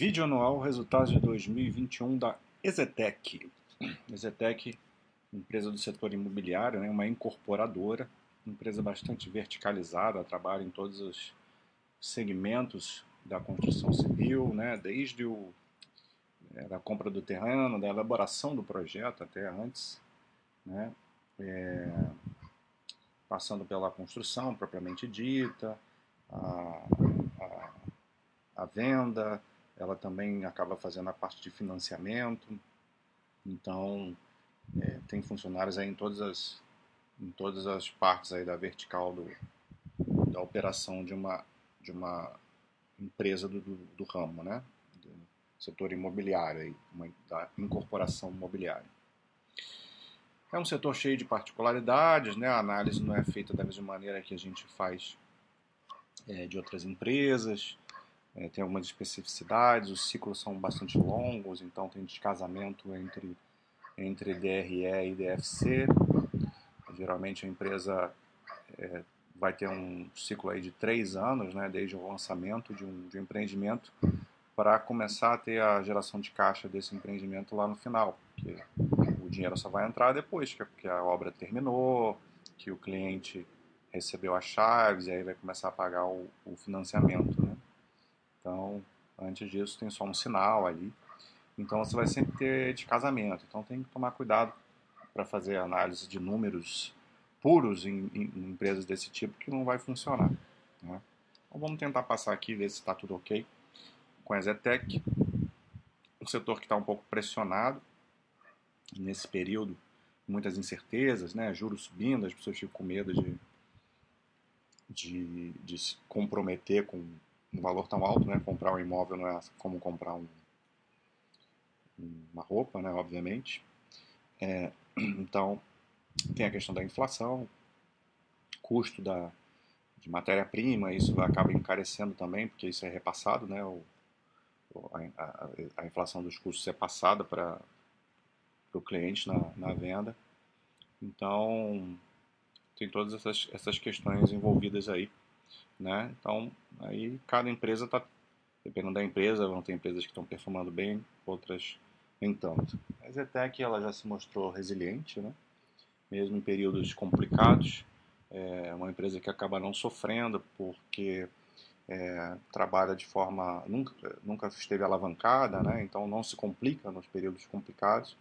Vídeo anual, resultados de 2021 da Exetec. Exetec, empresa do setor imobiliário, né, uma incorporadora, empresa bastante verticalizada, trabalha em todos os segmentos da construção civil, né, desde o, é, da compra do terreno, da elaboração do projeto até antes, né, é, passando pela construção propriamente dita, a, a, a venda, ela também acaba fazendo a parte de financiamento. Então, é, tem funcionários aí em todas as, em todas as partes aí da vertical do, da operação de uma, de uma empresa do, do, do ramo, né? Do setor imobiliário, aí, uma, da incorporação imobiliária. É um setor cheio de particularidades, né? a análise não é feita da mesma maneira que a gente faz é, de outras empresas, é, tem algumas especificidades, os ciclos são bastante longos, então tem descasamento entre, entre DRE e DFC. Geralmente a empresa é, vai ter um ciclo aí de três anos, né, desde o lançamento de um, de um empreendimento, para começar a ter a geração de caixa desse empreendimento lá no final, porque o dinheiro só vai entrar depois que a, que a obra terminou, que o cliente recebeu as chaves e aí vai começar a pagar o, o financiamento. Então, antes disso, tem só um sinal ali. Então, você vai sempre ter de casamento. Então, tem que tomar cuidado para fazer análise de números puros em, em, em, empresas desse tipo que não vai funcionar. Né? Então, vamos tentar passar aqui ver se está tudo ok com a Zetec. Um setor que está um pouco pressionado nesse período, muitas incertezas, né? juros subindo, as pessoas ficam com medo de, de, de se comprometer com um valor tão alto, né? Comprar um imóvel não é como comprar um, uma roupa, né? Obviamente. É, então, tem a questão da inflação, custo da, de matéria-prima, isso acaba encarecendo também, porque isso é repassado, né? O, a, a, a inflação dos custos é passada para o cliente na, na venda. Então, tem todas essas, essas questões envolvidas aí. Né? Então, aí cada empresa está, dependendo da empresa, vão ter empresas que estão performando bem, outras nem tanto. A Zetec ela já se mostrou resiliente, né? mesmo em períodos complicados. É uma empresa que acaba não sofrendo porque é, trabalha de forma nunca, nunca esteve alavancada, né? então não se complica nos períodos complicados.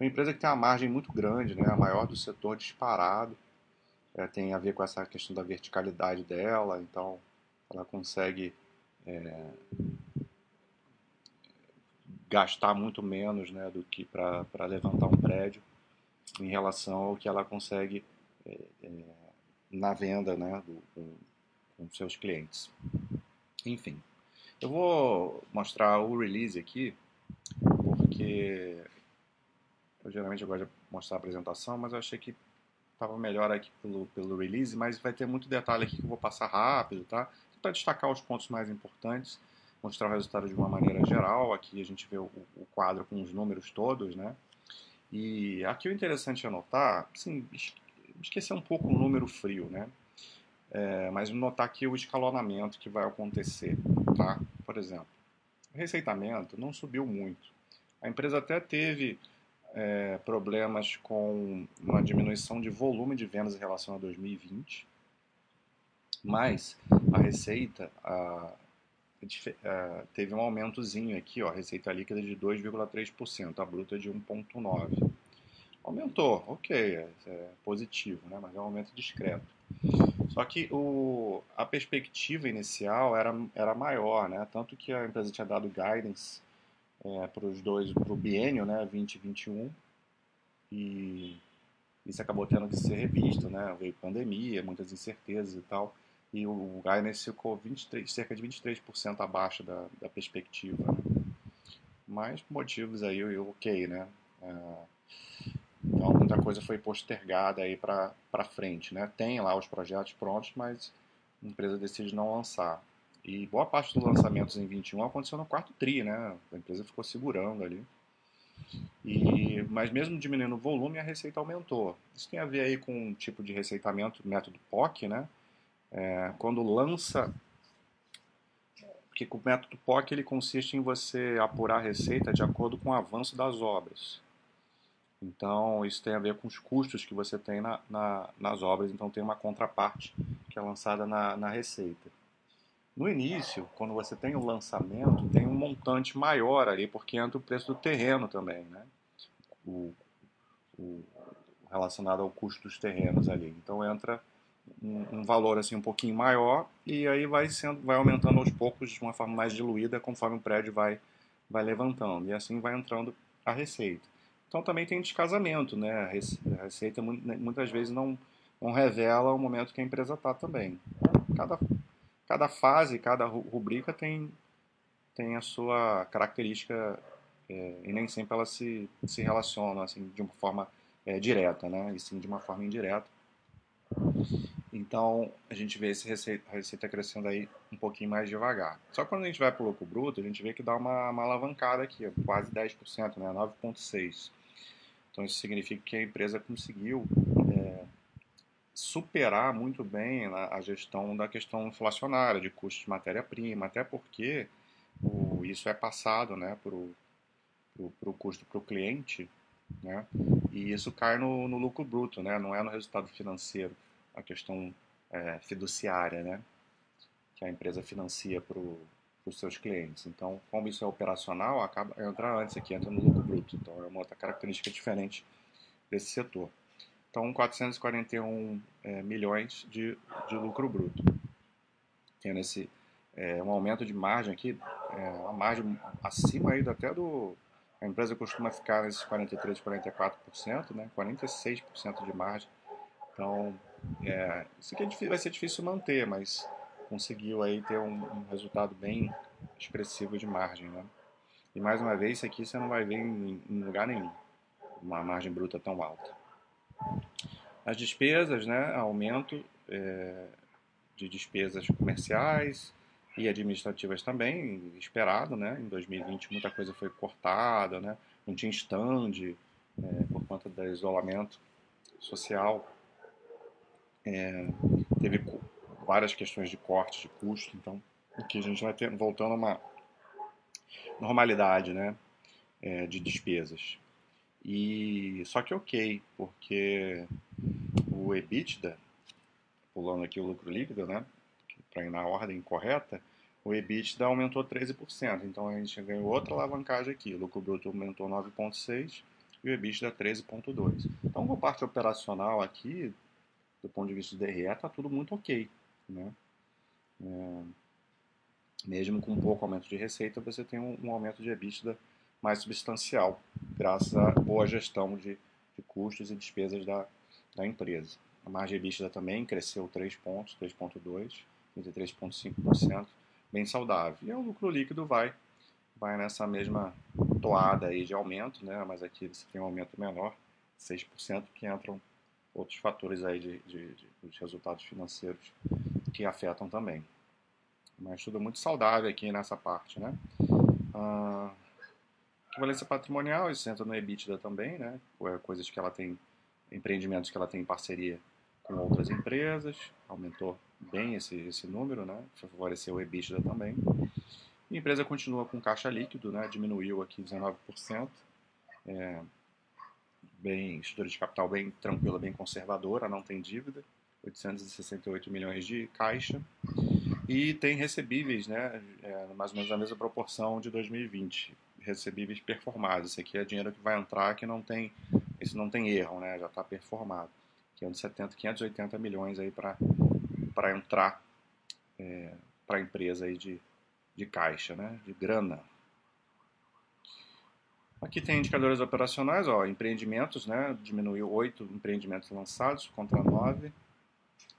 Uma empresa que tem uma margem muito grande, né? a maior do setor disparado é, tem a ver com essa questão da verticalidade dela, então ela consegue é, gastar muito menos né, do que para levantar um prédio em relação ao que ela consegue é, é, na venda né, do, com, com seus clientes. Enfim, eu vou mostrar o release aqui, porque eu geralmente eu gosto de mostrar a apresentação, mas eu achei que estava melhor aqui pelo, pelo release, mas vai ter muito detalhe aqui que eu vou passar rápido, tá? Para destacar os pontos mais importantes, mostrar o resultado de uma maneira geral. Aqui a gente vê o, o quadro com os números todos, né? E aqui o interessante é notar, sim, esquecer um pouco o número frio, né? É, mas notar aqui o escalonamento que vai acontecer, tá? Por exemplo, o receitamento não subiu muito. A empresa até teve é, problemas com uma diminuição de volume de vendas em relação a 2020, mas a receita a, a, teve um aumentozinho aqui, ó, a receita líquida de 2,3%, a bruta de 1,9%. Aumentou, ok, é, é, positivo, né, mas é um aumento discreto. Só que o, a perspectiva inicial era, era maior, né, tanto que a empresa tinha dado guidance é, para os dois, para o biênio, né, 2021, e isso acabou tendo que ser revisto, né, veio pandemia, muitas incertezas e tal, e o guidance ficou 23, cerca de 23% abaixo da, da perspectiva. Né? Mas motivos aí, ok, né, é, então muita coisa foi postergada aí para frente, né, tem lá os projetos prontos, mas a empresa decide não lançar. E boa parte dos lançamentos em 21 aconteceu no quarto TRI, né? A empresa ficou segurando ali. E, mas mesmo diminuindo o volume, a receita aumentou. Isso tem a ver aí com o tipo de receitamento, método POC, né? É, quando lança... Porque o método POC ele consiste em você apurar a receita de acordo com o avanço das obras. Então, isso tem a ver com os custos que você tem na, na, nas obras. Então, tem uma contraparte que é lançada na, na receita. No início, quando você tem o lançamento, tem um montante maior ali, porque entra o preço do terreno também, né? O, o relacionado ao custo dos terrenos ali. Então, entra um, um, valor assim um pouquinho maior e aí vai sendo vai aumentando aos poucos de uma forma mais diluída conforme o prédio vai vai levantando e assim vai entrando a receita então também tem descasamento né a receita né, muitas vezes não não revela o momento que a empresa está também cada cada fase cada rubrica tem tem a sua característica é, e nem sempre elas se se relacionam assim de uma forma é, direta né e sim de uma forma indireta então, a gente vê esse receita, a receita crescendo aí um pouquinho mais devagar. Só que quando a gente vai para o lucro bruto, a gente vê que dá uma, uma alavancada aqui, quase 10%, né? 9,6%. Então, isso significa que a empresa conseguiu superar muito bem a gestão da questão inflacionária, de custos de matéria-prima, até porque o, isso é passado né, para o custo para o cliente, né? e isso cai no, no lucro bruto, né? não é no resultado financeiro a questão é, fiduciária, né? Que a empresa financia para os seus clientes. Então, como isso é operacional, acaba entra antes aqui, entra no lucro bruto. Então, é uma outra característica diferente desse setor. Então, 441 é, milhões de, de lucro bruto. Tendo esse é, um aumento de margem aqui, é, uma margem acima aí até do. A empresa costuma ficar nesses 43%, 44%, né? 46% de margem. Então, é, isso aqui é difícil, vai ser difícil manter, mas conseguiu aí ter um, um, resultado bem expressivo de margem, né? E mais uma vez, isso aqui você não vai ver em, em lugar nenhum, uma margem bruta tão alta. As despesas, né, aumento é, de despesas comerciais e administrativas também, esperado, né? Em 2020 muita coisa foi cortada, né? Não tinha stand é, por conta do isolamento social é, teve várias questões de corte de custo, então aqui a gente vai ter, voltando a uma normalidade né, é, de despesas. E só que ok, porque o EBITDA, pulando aqui o lucro líquido, né, para ir na ordem correta, o EBITDA aumentou 13%, então a gente ganhou outra alavancagem aqui, o lucro bruto aumentou 9,6% e o EBITDA 13,2%. Então, a parte operacional aqui, do ponto de vista do DRE, está tudo muito ok. Né? É, mesmo com um pouco aumento de receita, você tem um, um, aumento de EBITDA mais substancial, graças à boa gestão de, de custos e despesas da, da empresa. A margem EBITDA também cresceu 3 pontos, 3,2%, 33,5%, bem saudável. E o lucro líquido vai, vai nessa mesma toada aí de aumento, né? mas aqui você tem um aumento menor, 6%, que entram outros fatores aí de, de, de, dos resultados financeiros que afetam também. Mas tudo muito saudável aqui nessa parte, né? Ah, equivalência patrimonial, isso entra no EBITDA também, né? É coisas que ela tem, empreendimentos que ela tem em parceria com outras empresas, aumentou bem esse, esse número, né? Favoreceu o EBITDA também. A empresa continua com caixa líquido, né? Diminuiu aqui 19%. É, bem, estrutura de capital bem tranquila, bem conservadora, não tem dívida, 868 milhões de caixa e tem recebíveis, né, é, mais ou menos a mesma proporção de 2020, recebíveis performados. Esse aqui é dinheiro que vai entrar que não tem, esse não tem erro, né, já está performado. 570, 580 milhões aí para entrar é, para a empresa aí de, de caixa, né, de grana. Aqui tem indicadores operacionais, ó, empreendimentos, né, diminuiu 8 empreendimentos lançados contra 9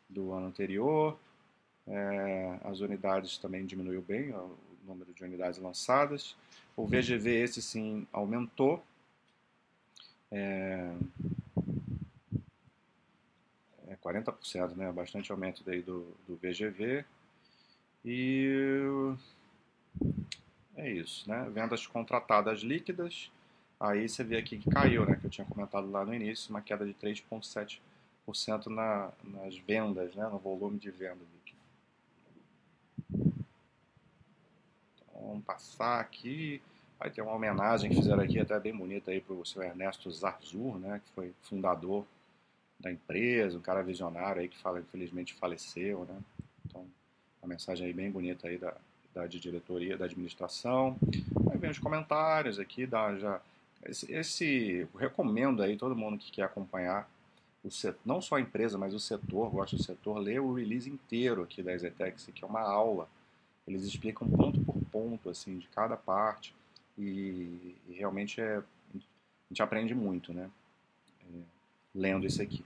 do ano anterior. É, as unidades também diminuiu bem, número de unidades lançadas. O VGV, esse sim, aumentou. É, é 40%, né, bastante aumento daí do, do VGV. E é isso, né? Vendas contratadas líquidas. Aí você vê aqui que caiu, né? Que eu tinha comentado lá no início, uma queda de 3,7% na, nas vendas, né? No volume de venda líquido. Vamos passar aqui. Vai ter uma homenagem que fizeram aqui, até bem bonita aí para o seu Ernesto Zarzur, né, que foi fundador da empresa, um cara visionário aí que fala, infelizmente faleceu, né? Então, uma mensagem aí bem bonita aí da, da diretoria, da administração. Aí vem os comentários aqui, dá já esse, esse recomendo aí todo mundo que quer acompanhar o setor, não só a empresa, mas o setor, gosta do setor, lê o release inteiro aqui da Exetex, que é uma aula. Eles explicam ponto por ponto assim de cada parte e, e realmente é a gente aprende muito, né? É, lendo isso aqui.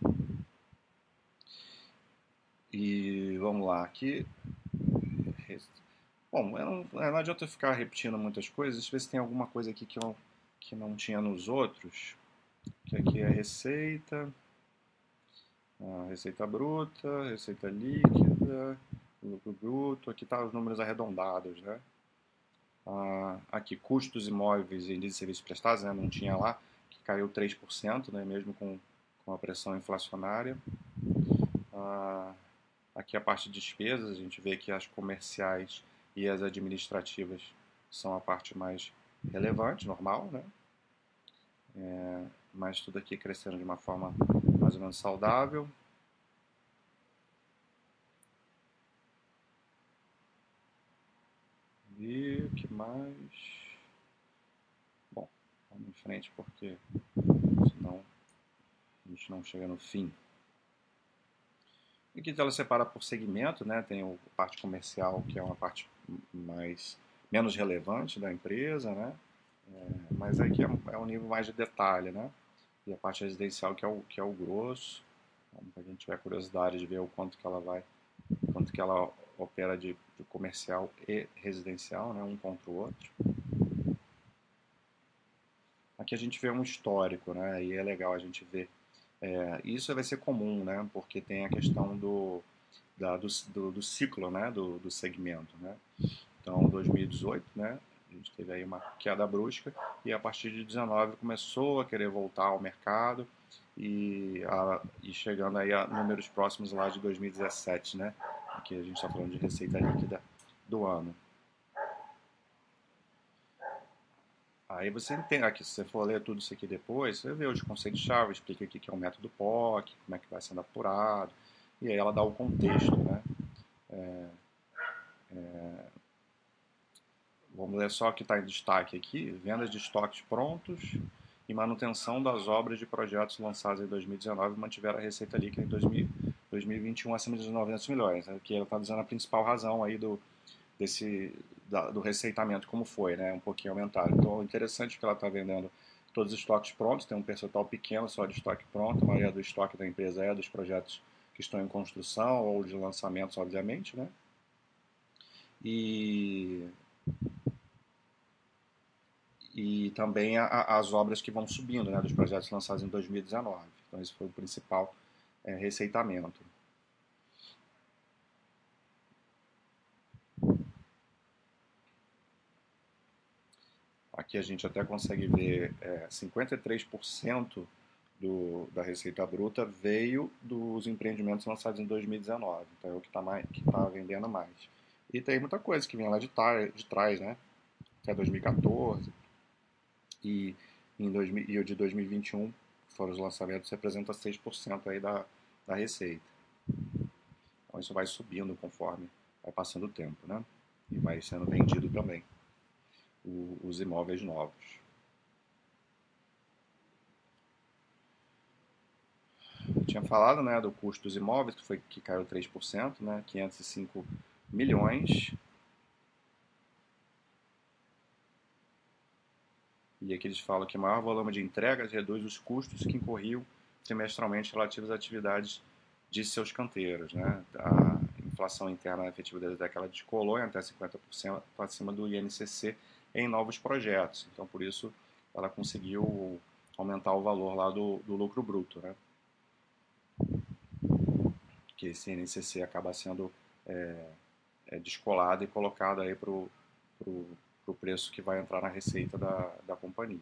E vamos lá, aqui. Bom, não, não adianta eu ficar repetindo muitas coisas, deixa eu ver se tem alguma coisa aqui que, eu, que não tinha nos outros. Que aqui é receita, a receita bruta, receita líquida, lucro bruto, aqui tá os números arredondados, né? Ah, aqui, custos imóveis e de serviços prestados, né? não tinha lá, que caiu 3%, né? mesmo com com a pressão inflacionária. Ah, aqui a parte de despesas, a gente vê que as comerciais e as administrativas são a parte mais relevante, normal, né? É, mas tudo aqui crescendo de uma forma mais ou menos saudável. E o que mais? Bom, vamos em frente porque senão a gente não chega no fim. Aqui ela separa por segmento, né? Tem a parte comercial, que é uma parte mais menos relevante da empresa, né? É, mas aqui é, é um nível mais de detalhe, né? E a parte residencial que é o, que é o grosso. Então, para quem tiver curiosidade de ver o quanto que ela vai, quanto que ela opera de comercial e residencial, né? Um contra o outro. Aqui a gente vê um histórico, né? E é legal a gente ver é, isso vai ser comum, né? Porque tem a questão do, da, do, do, do, ciclo, né? Do, do segmento, né? Então, 2018, né? A gente teve aí uma queda brusca e a partir de 19 começou a querer voltar ao mercado e, a, e chegando aí a números próximos lá de 2017, né? Aqui a gente está falando de receita líquida do ano. Aí você entende, aqui, se você for ler tudo isso aqui depois, você vê os conceitos-chave, explica aqui que é o método POC, como é que vai sendo apurado, e aí ela dá o contexto, né? É, é, vamos ler só o que está em destaque aqui, vendas de estoques prontos e manutenção das obras de projetos lançados em 2019 mantiveram a receita líquida em 2000, 2021 acima de 900 milhões, né? que ela está dizendo a principal razão aí do, desse, da, do receitamento como foi, né? Um pouquinho aumentado. Então, é interessante que ela está vendendo todos os estoques prontos, tem um percentual pequeno só de estoque pronto, a maioria do estoque da empresa é dos projetos que estão em construção ou de lançamentos, obviamente, né? E, e também a, as obras que vão subindo, né, dos projetos lançados em 2019. Então, esse foi o principal é, receitamento. Aqui a gente até consegue ver é, 53% do, da receita bruta veio dos empreendimentos lançados em 2019. Então é o que está tá vendendo mais. E tem muita coisa que vem lá de, de trás, né? Até 2014. E, em 2000, e o de 2021, que foram os lançamentos, representa 6% aí da, da receita. Então isso vai subindo conforme vai passando o tempo, né? E vai sendo vendido também o, os imóveis novos. Eu tinha falado né, do custo dos imóveis, que, foi, que caiu 3%, né, 505 milhões. E aqui eles falam que maior volume de entregas reduz os custos que incorriam trimestralmente relativos às atividades de seus canteiros. Né? A inflação interna efetiva da ela descolou em até 50% acima do INCC em novos projetos. Então, por isso, ela conseguiu aumentar o valor lá do, do lucro bruto, né? Que esse NCC acaba sendo é, é descolado e colocado aí para o pro, pro preço que vai entrar na receita da, da companhia.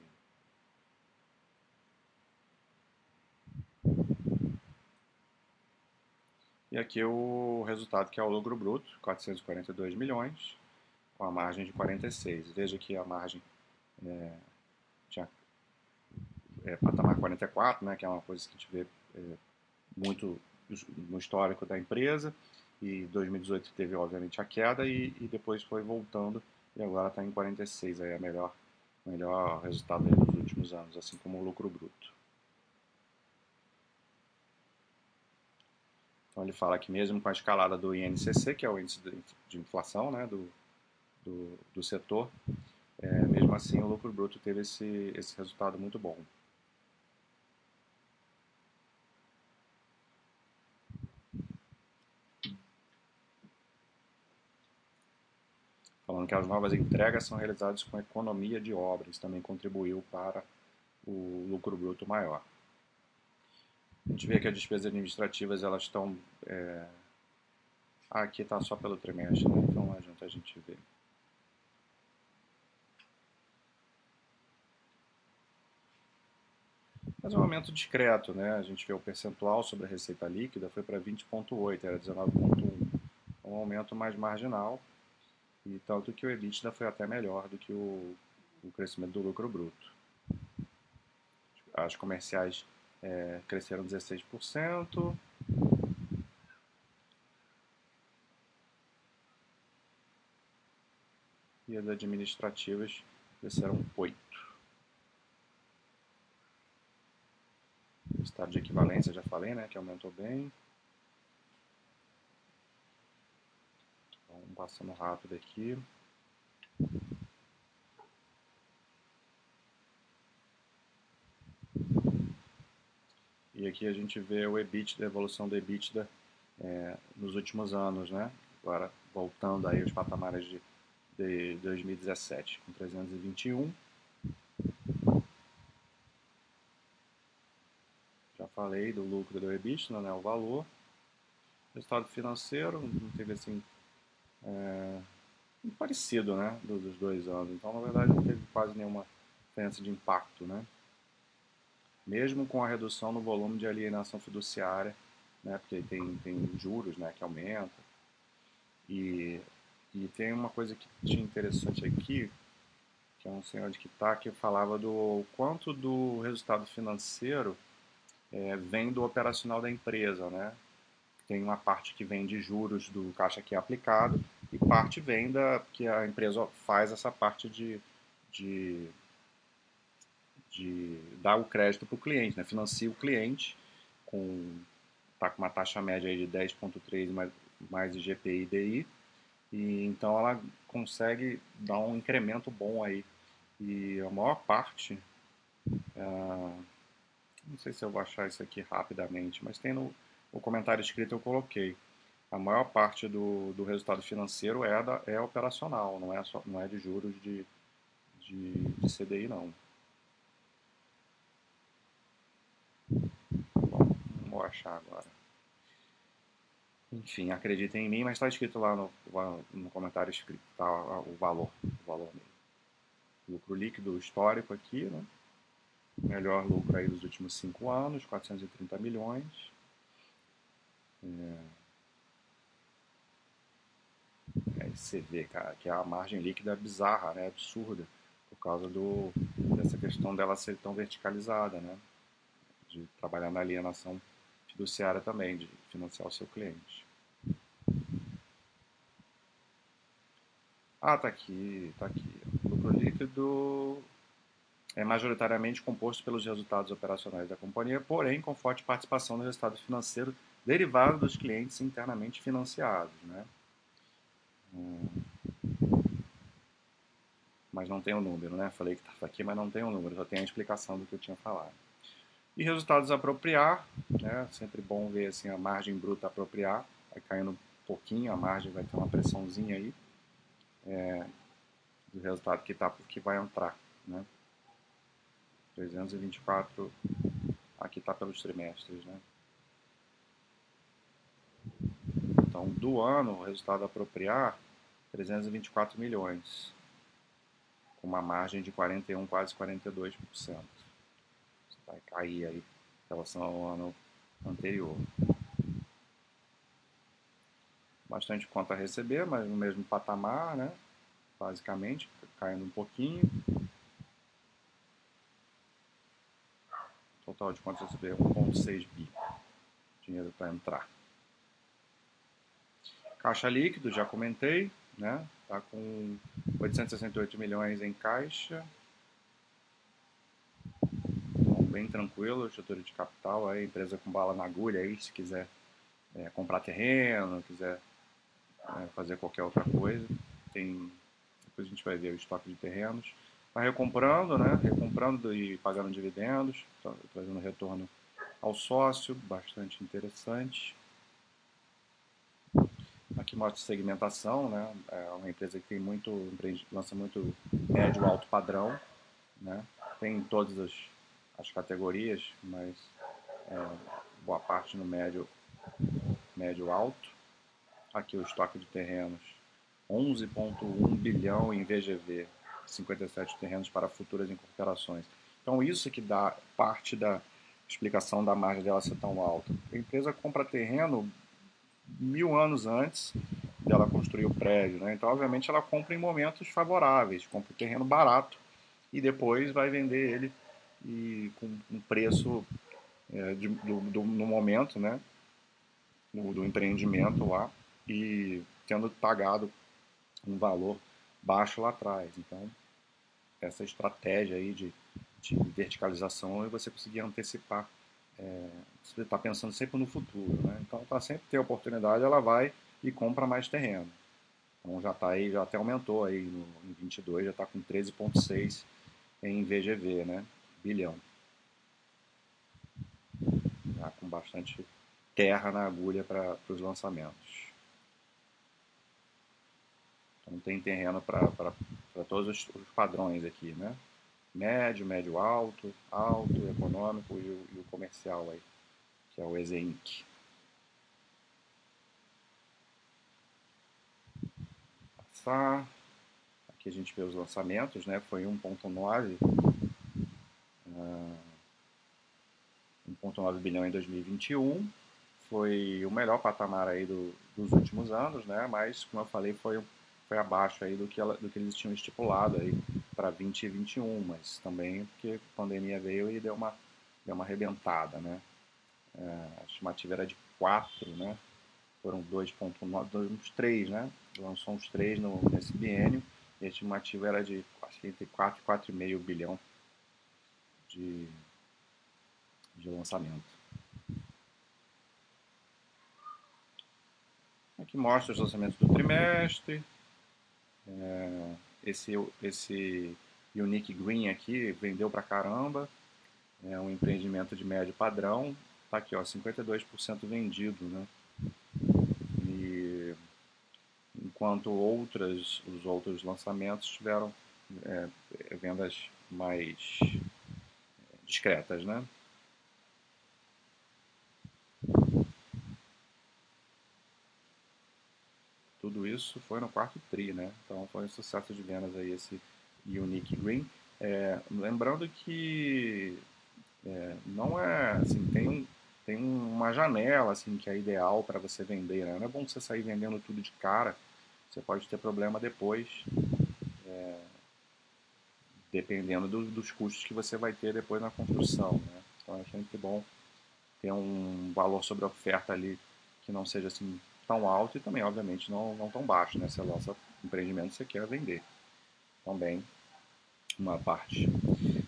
E aqui o resultado que é o lucro bruto, 442 milhões, com a margem de 46. Veja que a margem é, tinha é, patamar 44, né, que é uma coisa que a gente vê é, muito no histórico da empresa, e 2018 teve obviamente a queda e, e depois foi voltando e agora está em 46, aí é melhor melhor resultado dos últimos anos, assim como o lucro bruto. Então ele fala que mesmo com a escalada do INCC, que é o índice de inflação né, do, do, do setor, é, mesmo assim o lucro bruto teve esse, esse resultado muito bom. Falando que as novas entregas são realizadas com economia de obras, também contribuiu para o lucro bruto maior. A gente vê que as despesas administrativas elas estão é... aqui está só pelo trimestre, né? então adianta a gente ver. Mas é um aumento discreto, né? A gente vê o percentual sobre a receita líquida foi para 20,8, era 19,1. Um aumento mais marginal, e tanto que o EBITDA foi até melhor do que o, o crescimento do lucro bruto. As comerciais é, cresceram 16%. E as administrativas cresceram 8%. O estado de equivalência, já falei, né, que aumentou bem. Passando rápido aqui. E aqui a gente vê o EBITDA, a evolução do EBITDA é, nos últimos anos, né? Agora voltando aí aos patamares de, de 2017, com 321. Já falei do lucro do EBITDA, né? O valor. Resultado financeiro, não teve assim é, parecido, né, dos dois anos. Então, na verdade, não teve quase nenhuma diferença de impacto, né? Mesmo com a redução no volume de alienação fiduciária, né, porque tem, tem juros, né, que aumentam. E, e tem uma coisa que tinha interessante aqui, que é um senhor de Kitá, que falava do quanto do resultado financeiro é, vem do operacional da empresa, né? Tem uma parte que vem de juros do caixa que é aplicado e parte vem da que a empresa faz essa parte de, de, de dar o crédito para o cliente, né? financia o cliente com tá com uma taxa média aí de 10,3 mais, mais IGPI DI e então ela consegue dar um incremento bom aí e a maior parte uh, não sei se eu vou achar isso aqui rapidamente, mas tem no o comentário escrito eu coloquei. A maior parte do, do resultado financeiro é, da, é operacional, não é, só, não é de juros de, de, de CDI, não. Vou achar agora. Enfim, acreditem em mim, mas está escrito lá no, no comentário escrito tá, o valor, o valor mesmo. Lucro líquido histórico aqui, né? Melhor lucro aí dos últimos cinco anos, 430 milhões. É. Aí você vê, cara, que a margem líquida é bizarra, né? Absurda. Por causa do, dessa questão dela ser tão verticalizada, né? De trabalhar na alienação fiduciária também, de financiar o seu cliente. Ah, tá aqui, tá aqui. O lucro líquido é majoritariamente composto pelos resultados operacionais da companhia, porém com forte participação no resultado financeiro derivado dos clientes internamente financiados. Né? Hum. Mas não tem o um número, né? Falei que estava aqui, mas não tem o um número, só tem a explicação do que eu tinha falado. E resultados apropriar, né? Sempre bom ver assim, a margem bruta apropriar, vai caindo um pouquinho, a margem vai ter uma pressãozinha aí é, do resultado que, tá, que vai entrar, né? 324, aqui está pelos trimestres, né? Então, do ano, o resultado a apropriar, 324 milhões, com uma margem de 41, quase 42%. Vai cair aí em relação ao ano anterior. Bastante conta a receber, mas no mesmo patamar, né? basicamente, caindo um pouquinho. Total de contas receber 1,6 bi. Dinheiro para entrar. Caixa líquido, já comentei, né? Tá com 868 milhões em caixa. Então, bem tranquilo, estrutura de capital, aí, empresa com bala na agulha aí, se quiser é, comprar terreno, quiser é, fazer qualquer outra coisa. Tem, depois a gente vai ver o estoque de terrenos. Está recomprando, né? Recomprando e pagando dividendos, tá, trazendo retorno ao sócio, bastante interessante. Aqui mostra segmentação, né? É uma empresa que tem muito, lança muito médio alto padrão, né? Tem todas as, as categorias, mas é, boa parte no médio médio alto. Aqui o estoque de terrenos, 11,1 bilhão em VGV, 57 terrenos para futuras incorporações. Então isso que dá parte da explicação da margem dela ser tão alta. A empresa compra terreno mil anos antes dela construir o prédio, né? então obviamente ela compra em momentos favoráveis, compra o terreno barato e depois vai vender ele e com um preço é, de, do, do, no momento, né? do, do empreendimento lá e tendo pagado um valor baixo lá atrás. Então, essa estratégia aí de, de verticalização e você conseguir antecipar. É, você está pensando sempre no futuro, né? Então, tá sempre tem oportunidade, ela vai e compra mais terreno. Então já está aí, já até aumentou aí no, em 22, já está com 13,6 em VGV, né? Bilhão. Já com bastante terra na agulha para os lançamentos. Então tem terreno para todos os, os, padrões aqui, né? Médio, médio alto, alto, econômico e o, e o comercial aí, que é o Exeinc. Passar. Aqui a gente vê os lançamentos, né? Foi 1.9 uh, 1.9 bilhão em 2021 foi o melhor patamar aí do, dos últimos anos, né? Mas, como eu falei, foi, foi abaixo aí do que, ela, do que eles tinham estipulado aí para 2021, mas também porque a pandemia veio e deu uma, deu uma arrebentada, né? É, a estimativa era de 4, né? Foram 2.9, uns 3, né? Lançou uns 3 no, nesse biênio e a estimativa era de acho que entre 4 e 4,5 bilhão de, de lançamento. Aqui mostra os lançamentos do trimestre. É, esse, esse Unique Green aqui vendeu pra caramba. É um empreendimento de médio padrão. Tá aqui, ó, 52% vendido, né? E enquanto outras, os outros lançamentos tiveram é, vendas mais discretas, né? Tudo isso foi no quarto TRI, né? Então foi um sucesso de vendas aí esse Unique Green. É, lembrando que é, não é assim, tem, tem uma janela assim que é ideal para você vender, né? Não é bom você sair vendendo tudo de cara, você pode ter problema depois, é, dependendo do, dos custos que você vai ter depois na construção, né? Então é sempre bom ter um valor sobre oferta ali que não seja assim tão alto e também, obviamente, não, não tão baixo, né? Se o nosso empreendimento você quer vender. Também uma parte.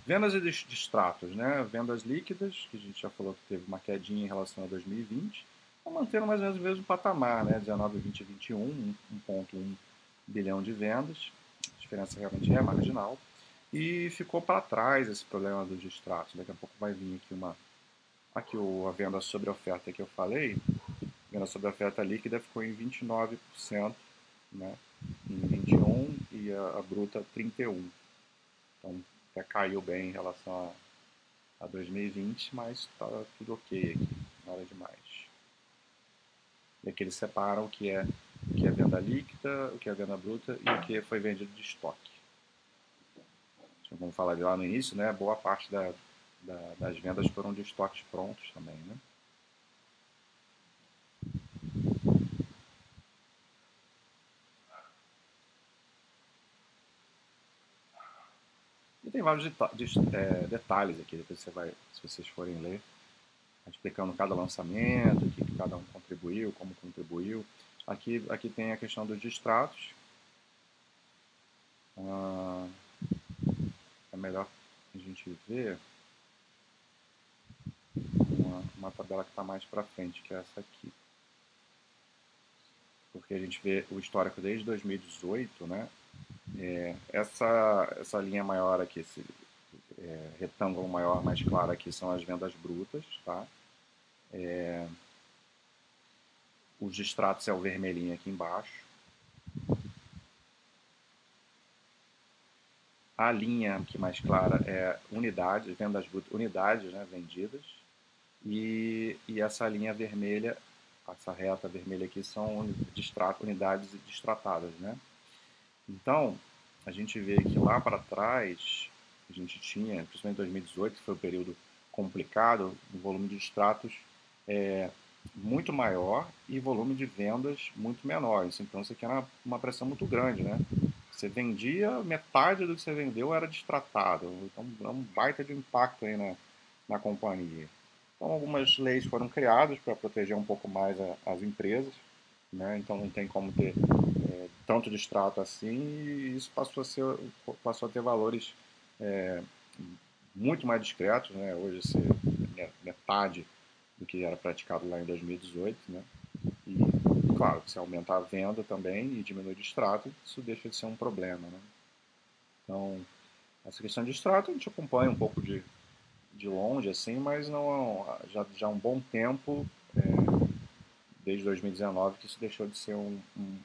Vendas e distratos, né? Vendas líquidas, que a gente já falou que teve uma quedinha em relação a 2020, estão mantendo mais ou menos o mesmo patamar, né? 19, 20 21, 1,1 bilhão de vendas. A diferença realmente é marginal. E ficou para trás esse problema dos distratos. Daqui a pouco vai vir aqui uma. Aqui o, a venda sobre oferta que eu falei, venda sobre oferta líquida ficou em 29%, né, em 21 e a, a bruta 31. Então até caiu bem em relação a, a 2020, mas está tudo ok aqui, nada demais. E aqui eles separam o que é o que é venda líquida, o que é venda bruta e o que foi vendido de estoque. Então, como falei lá no início, né, boa parte da, da, das vendas foram de estoques prontos também, né? Tem vários é, detalhes aqui, depois você vai, se vocês forem ler, explicando cada lançamento, o que cada um contribuiu, como contribuiu. Aqui, aqui tem a questão dos distratos. Ah, é melhor a gente ver uma, uma tabela que está mais para frente, que é essa aqui. Porque a gente vê o histórico desde 2018, né? É, essa, essa linha maior aqui, esse é, retângulo maior mais claro aqui são as vendas brutas, tá? É, os distratos é o vermelhinho aqui embaixo. A linha aqui mais clara é unidades, vendas brutas, unidades né, vendidas. E, e essa linha vermelha, essa reta vermelha aqui são unidades distratadas, né? Então, a gente vê que lá para trás, a gente tinha, principalmente em 2018, que foi um período complicado, o volume de distratos é muito maior e volume de vendas muito menor. Então, isso aqui era uma pressão muito grande, né? Você vendia, metade do que você vendeu era distratado. Então, é um baita de impacto aí na, na companhia. Então, algumas leis foram criadas para proteger um pouco mais a, as empresas, né? Então, não tem como ter é, tanto distrato assim e isso passou a, ser, passou a ter valores é, muito mais discretos, né? Hoje, se, metade do que era praticado lá em 2018, né? E, claro, se aumentar a venda também e diminuir o extrato, isso deixa de ser um problema, né? Então, essa questão de extrato a gente acompanha um pouco de, de longe, assim, mas não já, já há um bom tempo, é, desde 2019, que isso deixou de ser um, um,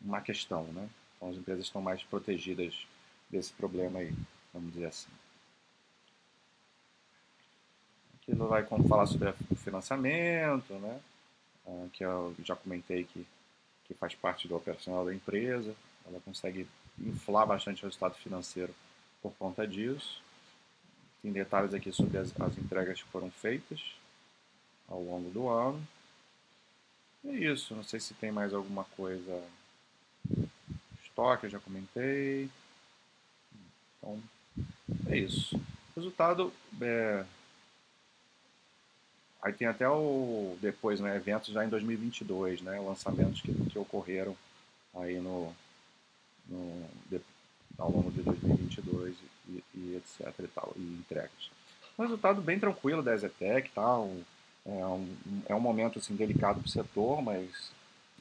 uma questão, né? Então, as empresas estão mais protegidas desse problema aí, vamos dizer assim. Aqui vai falar sobre o financiamento, né? Ah, que eu já comentei que, que faz parte do operacional da empresa. Ela consegue inflar bastante o resultado financeiro por conta disso. Tem detalhes aqui sobre as, as entregas que foram feitas ao longo do ano. É isso, não sei se tem mais alguma coisa. Estoque, eu já comentei. Então, é isso. Resultado é, Aí tem até o depois, né, eventos já em 2022, né, lançamentos que, que ocorreram aí no, no de, ao longo de 2022 e, e, etc e tal, e entregas. Um resultado bem tranquilo da Zetec, tá? Um, é, um, é um momento assim delicado para o setor, mas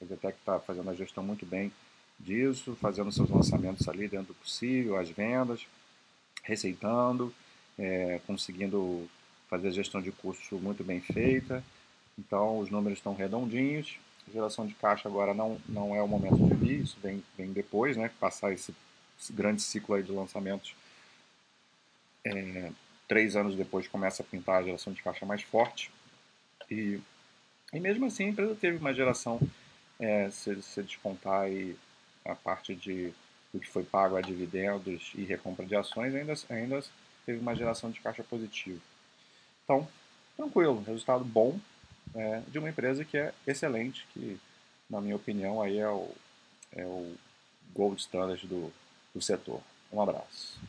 a Zetec está fazendo a gestão muito bem disso, fazendo seus lançamentos ali dentro do possível, as vendas, receitando, é, conseguindo fazer a gestão de custos muito bem feita. Então, os números estão redondinhos. A geração de caixa agora não, não é o momento de vir, isso vem, vem depois, né? Passar esse, esse grande ciclo aí de lançamentos. É, três anos depois começa a pintar a geração de caixa mais forte. E, e mesmo assim a empresa teve uma geração, é, se, se descontar a parte de do que foi pago a dividendos e recompra de ações, ainda, ainda teve uma geração de caixa positiva. Então, tranquilo, resultado bom é, de uma empresa que é excelente, que, na minha opinião, aí é o, é o gold standard do, do setor. Um abraço.